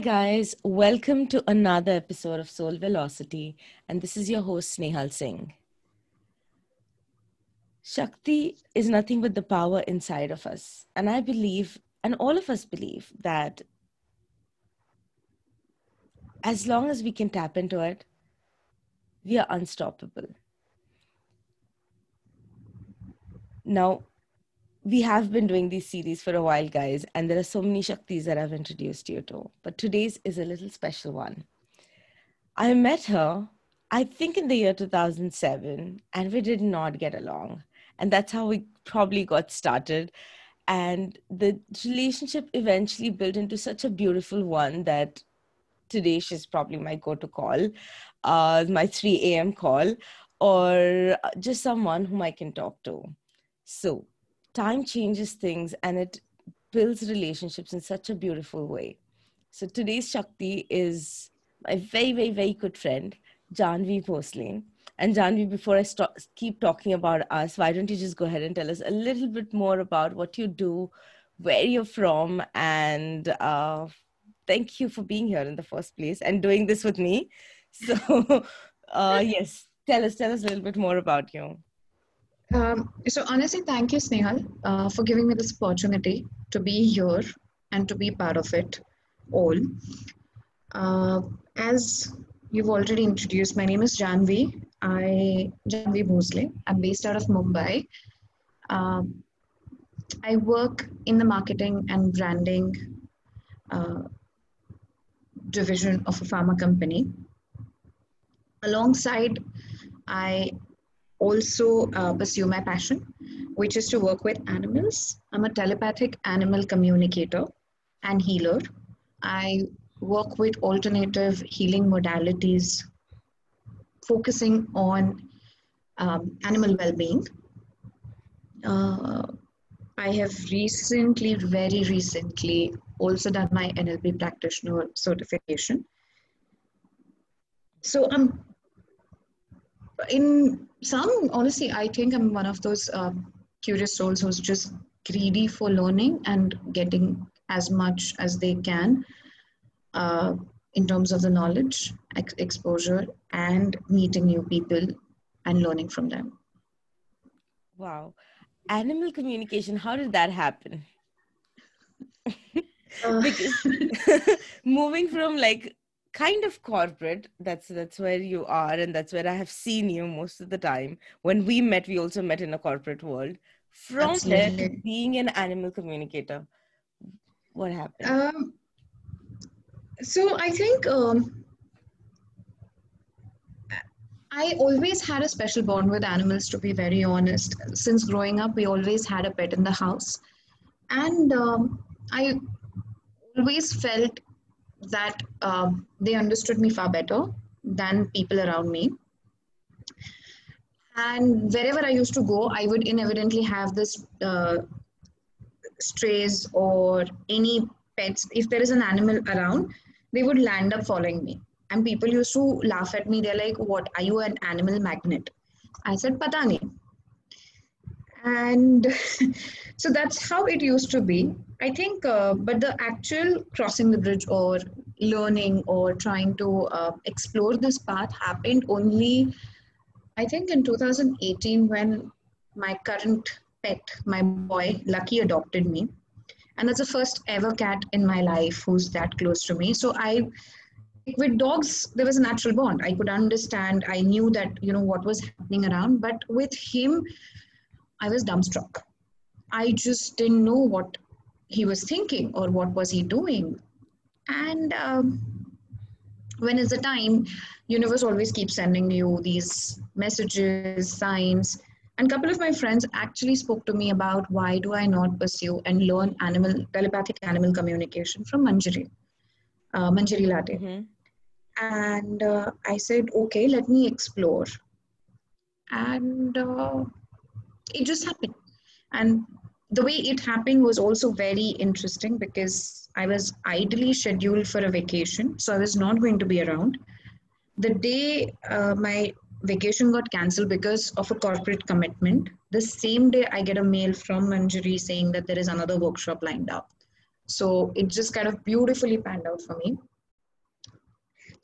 Hi, guys. Welcome to another episode of Soul Velocity. And this is your host, Snehal Singh. Shakti is nothing but the power inside of us. And I believe, and all of us believe, that as long as we can tap into it, we are unstoppable. Now, we have been doing these series for a while, guys, and there are so many Shaktis that I've introduced you to. But today's is a little special one. I met her, I think, in the year 2007, and we did not get along. And that's how we probably got started. And the relationship eventually built into such a beautiful one that today she's probably my go to call, uh, my 3 a.m. call, or just someone whom I can talk to. So, time changes things and it builds relationships in such a beautiful way. So today's Shakti is my very, very, very good friend, Janhavi Bhosale. And Janhavi, before I stop, keep talking about us, why don't you just go ahead and tell us a little bit more about what you do, where you're from, and uh, thank you for being here in the first place and doing this with me. So, uh, yes, tell us, tell us a little bit more about you. Um, so honestly, thank you, Snehal, uh, for giving me this opportunity to be here and to be part of it all. Uh, as you've already introduced, my name is Janhavi. I Janhavi Bhosale. I'm based out of Mumbai. Um, I work in the marketing and branding uh, division of a pharma company. Alongside, I also uh, pursue my passion, which is to work with animals. I'm a telepathic animal communicator and healer. I work with alternative healing modalities, focusing on um, animal well being. Uh, I have recently, very recently, also done my NLP practitioner certification. So I'm in some honestly i think i'm one of those uh, curious souls who's just greedy for learning and getting as much as they can uh, in terms of the knowledge ex- exposure and meeting new people and learning from them. Wow. Animal communication how did that happen? Uh, because moving from like kind of corporate that's that's where you are and that's where i have seen you most of the time. When we met we also met in a corporate world. From Absolutely. there to being an animal communicator what happened? Um, so i think um, i always had a special bond with animals to be very honest. Since growing up we always had a pet in the house. And um, i always felt that uh, they understood me far better than people around me. And wherever I used to go, I would inevitably have this uh, strays or any pets. If there is an animal around, they would land up following me. And people used to laugh at me. They're like, What? Are you an animal magnet? I said, Patani. And so that's how it used to be. I think, uh, but the actual crossing the bridge or learning or trying to uh, explore this path happened only, I think, in 2018 when my current pet, my boy, Lucky, adopted me. And that's the first ever cat in my life who's that close to me. So I, with dogs, there was a natural bond. I could understand. I knew that, you know, what was happening around. But with him, I was dumbstruck. I just didn't know what he was thinking or what was he doing and um, when is the time universe always keeps sending you these messages signs and a couple of my friends actually spoke to me about why do i not pursue and learn animal telepathic animal communication from manjari uh, manjari latte mm-hmm. and uh, i said okay let me explore and uh, it just happened and the way it happened was also very interesting because I was ideally scheduled for a vacation, so I was not going to be around. The day uh, my vacation got cancelled because of a corporate commitment, the same day I get a mail from Manjari saying that there is another workshop lined up. So it just kind of beautifully panned out for me.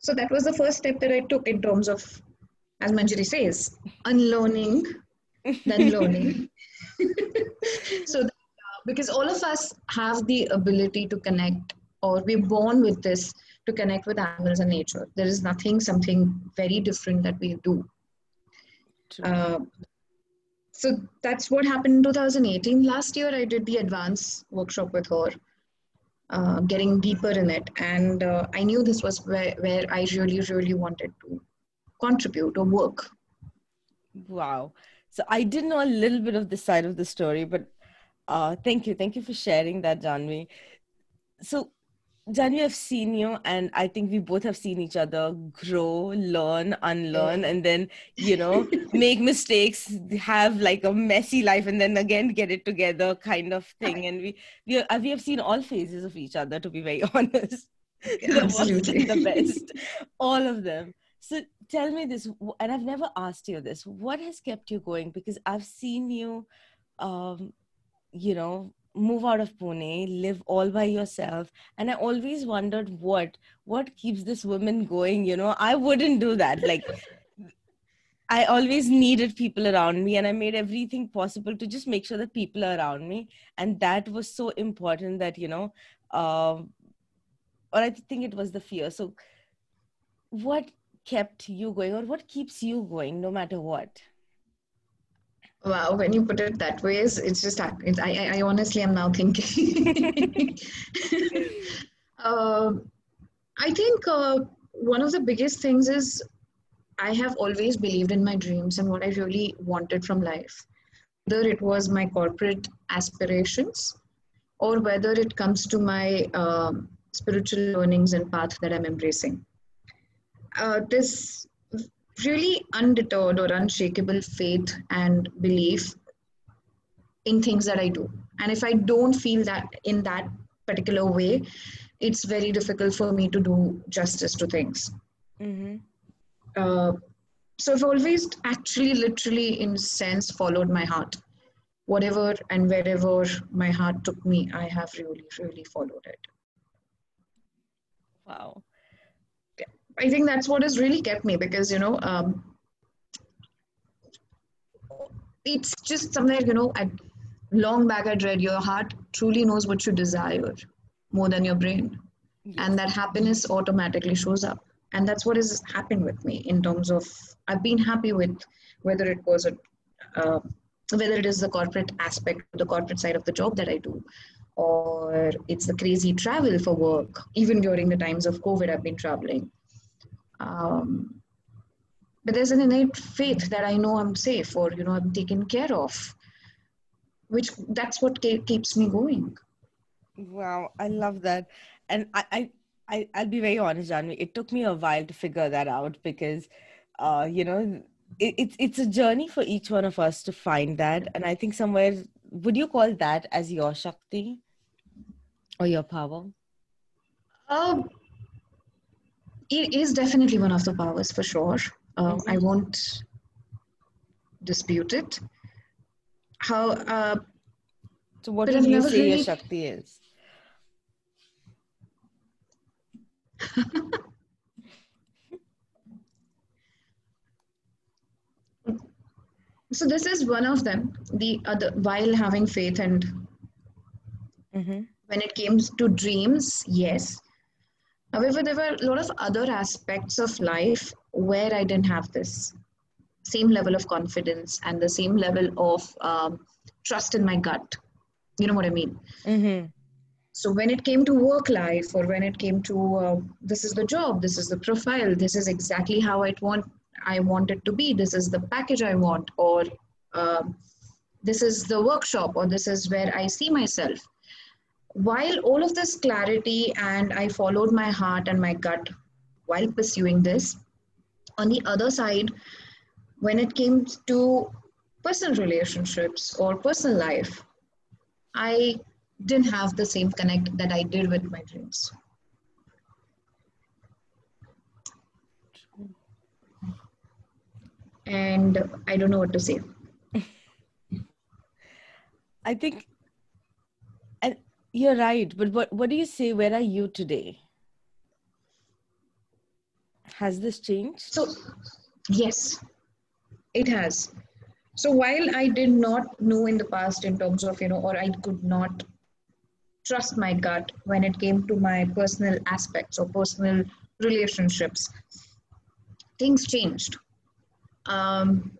so that was the first step that I took in terms of, as Manjari says, unlearning, then learning. so, uh, because all of us have the ability to connect, or we're born with this to connect with animals and nature. There is nothing, something very different that we do. Uh, so that's what happened in 2018. Last year, I did the advanced workshop with her, uh, getting deeper in it. And uh, I knew this was where, where I really, really wanted to contribute or work. Wow. So I did know a little bit of this side of the story, but uh, thank you. Thank you for sharing that, Janhavi. So Janhavi, I've seen you, and I think we both have seen each other grow, learn, unlearn, and then, you know, make mistakes, have like a messy life, and then again get it together kind of thing. And we, we, uh, we have seen all phases of each other, to be very honest. Absolutely. the best, all of them. So tell me this, and I've never asked you this what has kept you going? Because I've seen you, um, you know, move out of Pune, live all by yourself. And I always wondered what what keeps this woman going. You know, I wouldn't do that. Like I always needed people around me, and I made everything possible to just make sure that people are around me. And that was so important that you know, uh, or I think it was the fear. So, what kept you going, or what keeps you going, no matter what? Wow, when you put it that way, it's, it's just, it's, I, I honestly am now thinking. uh, I think uh, one of the biggest things is I have always believed in my dreams and what I really wanted from life. Whether it was my corporate aspirations or whether it comes to my um, spiritual learnings and path that I'm embracing. Uh, this really undeterred or unshakable faith and belief in things that I do. And if I don't feel that in that particular way, it's very difficult for me to do justice to things. Mm-hmm. Uh, so I've always actually, literally, in sense, followed my heart. Whatever and wherever my heart took me, I have really, really followed it. Wow. I think that's what has really kept me because, you know, um, it's just somewhere, you know, at long back I'd read your heart truly knows what you desire more than your brain. Yes. And that happiness automatically shows up. And that's what has happened with me in terms of I've been happy with whether it was a uh, whether it is the corporate aspect, the corporate side of the job that I do, or it's the crazy travel for work. Even during the times of COVID, I've been traveling. Um, but there's an innate faith that I know I'm safe or you know I'm taken care of, which that's what keeps me going. Wow, I love that, and I, I, I I'll be very honest, Janhavi. It took me a while to figure that out because, uh, you know, it, it's it's a journey for each one of us to find that, and I think somewhere would you call that as your shakti or your power? Um, it is definitely one of the powers for sure. Uh, I won't dispute it. How? Uh, so, what do you say really... Shakti is? so this is one of them. The other, while having faith and mm-hmm. when it came to dreams, yes, However, there were a lot of other aspects of life where I didn't have this same level of confidence and the same level of um, trust in my gut. You know what I mean? Mm-hmm. So when it came to work life, or when it came to uh, this is the job, this is the profile, this is exactly how I want I want it to be. This is the package I want, or uh, this is the workshop, or this is where I see myself while all of this clarity and I followed my heart and my gut while pursuing this, on the other side, when it came to personal relationships or personal life, I didn't have the same connect that I did with my dreams. And I don't know what to say. I think you're right. But what, what do you say? Where are you today? Has this changed? So, yes, it has. So while I did not know in the past in terms of, you know, or I could not trust my gut when it came to my personal aspects or personal relationships, things changed. Um,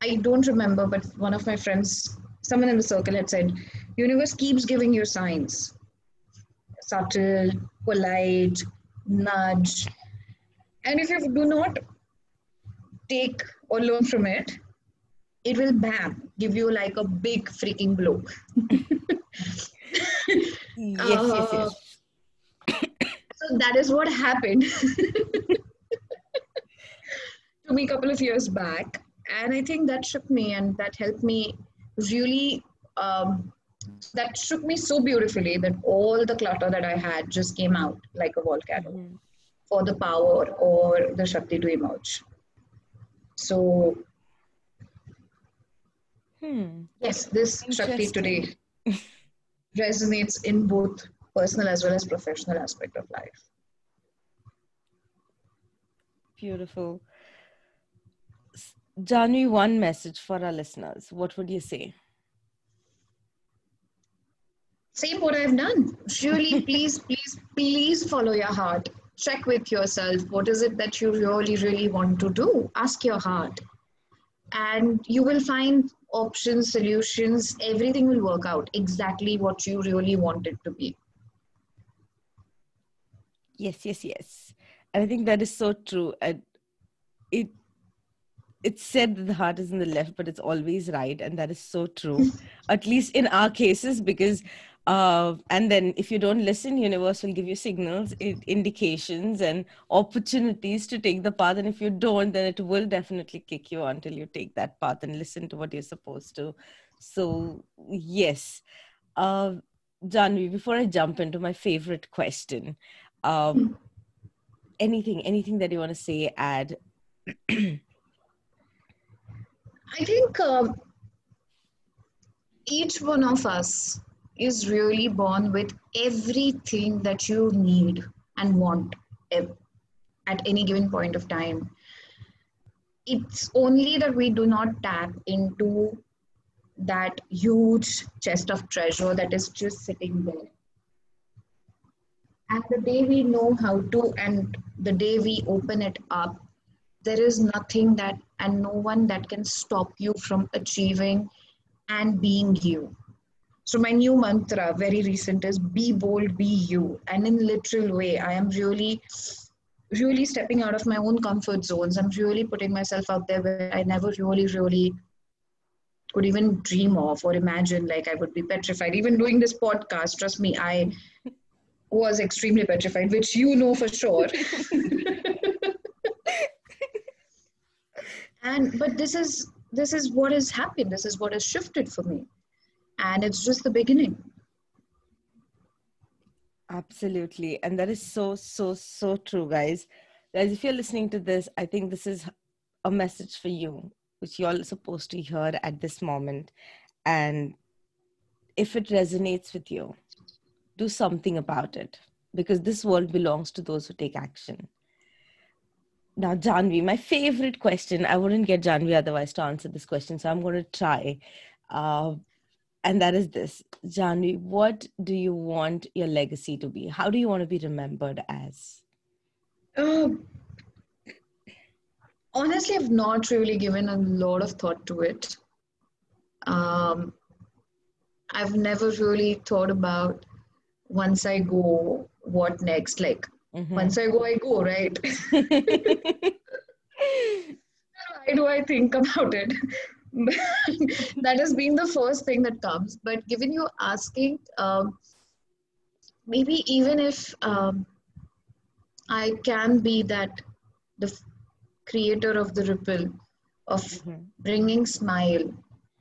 I don't remember, but one of my friends, someone in the circle had said, universe keeps giving you signs. Subtle, polite, nudge. And if you do not take or learn from it, it will bam, give you like a big freaking blow. yes, uh, yes, yes. So that is what happened to me a couple of years back. And I think that shook me and that helped me really, um, that shook me so beautifully that all the clutter that I had just came out like a volcano mm-hmm. for the power or the Shakti to emerge. So, hmm. yes, this Shakti today resonates in both personal as well as professional aspect of life. Beautiful. Janhavi, one message for our listeners. What would you say? Same what I've done. Surely, please, please, please follow your heart. Check with yourself. What is it that you really really want to do? Ask your heart. And you will find options solutions. Everything will work out exactly what you really want it to be. Yes yes yes. And i think that is so true. And it it's said that the heart is in the left but it's always right and that is so true at least in our cases because uh, and then if you don't listen universe will give you signals indications and opportunities to take the path and if you don't then it will definitely kick you until you take that path and listen to what you're supposed to. So yes. Uh, Janhavi, before I jump into my favorite question, um, anything, anything that you want to say, add? I think um, each one of us is really born with everything that you need and want at any given point of time. It's only that we do not tap into that huge chest of treasure that is just sitting there. And the day we know how to, and the day we open it up, there is nothing that and no one that can stop you from achieving and being you. So my new mantra, very recent, is be bold, be you. And in literal way, I am really, really stepping out of my own comfort zones. I'm really putting myself out there where I never really, really could even dream of or imagine like I would be petrified. Even doing this podcast, trust me, I was extremely petrified, which you know for sure. and but this is this is what has happened. This is what has shifted for me. And it's just the beginning. Absolutely. And that is so so so true guys. Guys if you're listening to this i think this is a message for you which you're supposed to hear at this moment. And if it resonates with you do something about it. Because this world belongs to those who take action now janhavi my favorite question i wouldn't get janhavi otherwise to answer this question so i'm going to try uh, and that is this Janhavi, what do you want your legacy to be? How do you want to be remembered as? Uh, honestly, I've not really given a lot of thought to it. Um, I've never really thought about once I go, what next? Like, mm-hmm. once I go, I go, right? Why do I think about it? that has been the first thing that comes. But given you asking, um, maybe even if um, I can be that the creator of the ripple of mm-hmm. bringing smile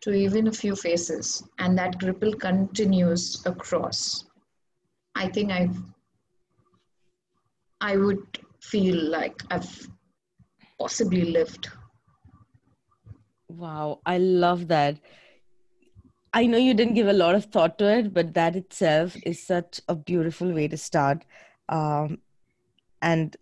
to even a few faces, and that ripple continues across. I think I I would feel like I've possibly lived Wow, I love that. I know you didn't give a lot of thought to it, but that itself is such a beautiful way to start. Um, and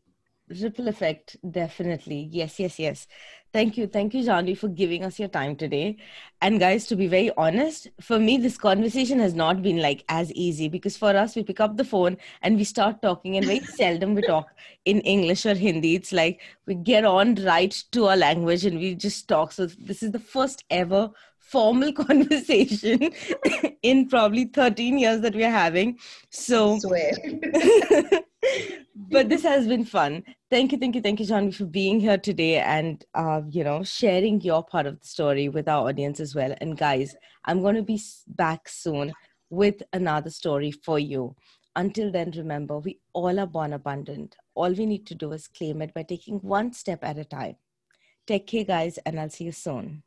ripple effect definitely. Yes yes yes. Thank you thank you janhavi for giving us your time today. And guys to be very honest for me this conversation has not been like as easy because for us we pick up the phone and we start talking and very seldom we talk in english or hindi. It's like we get on right to our language and we just talk. So this is the first ever formal conversation in probably 13 years that we are having. So but this has been fun. Thank you, thank you, thank you, John, for being here today and uh, you know sharing your part of the story with our audience as well. And guys, I'm going to be back soon with another story for you. Until then, remember, we all are born abundant. All we need to do is claim it by taking one step at a time. Take care, guys, and I'll see you soon.